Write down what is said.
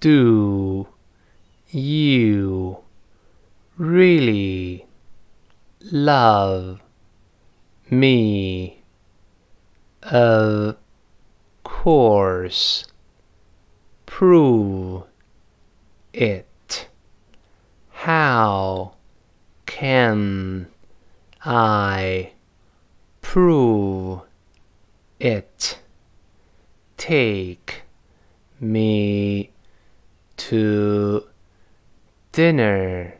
Do you really love me? Of course. Prove it. How can I prove it? Take me to dinner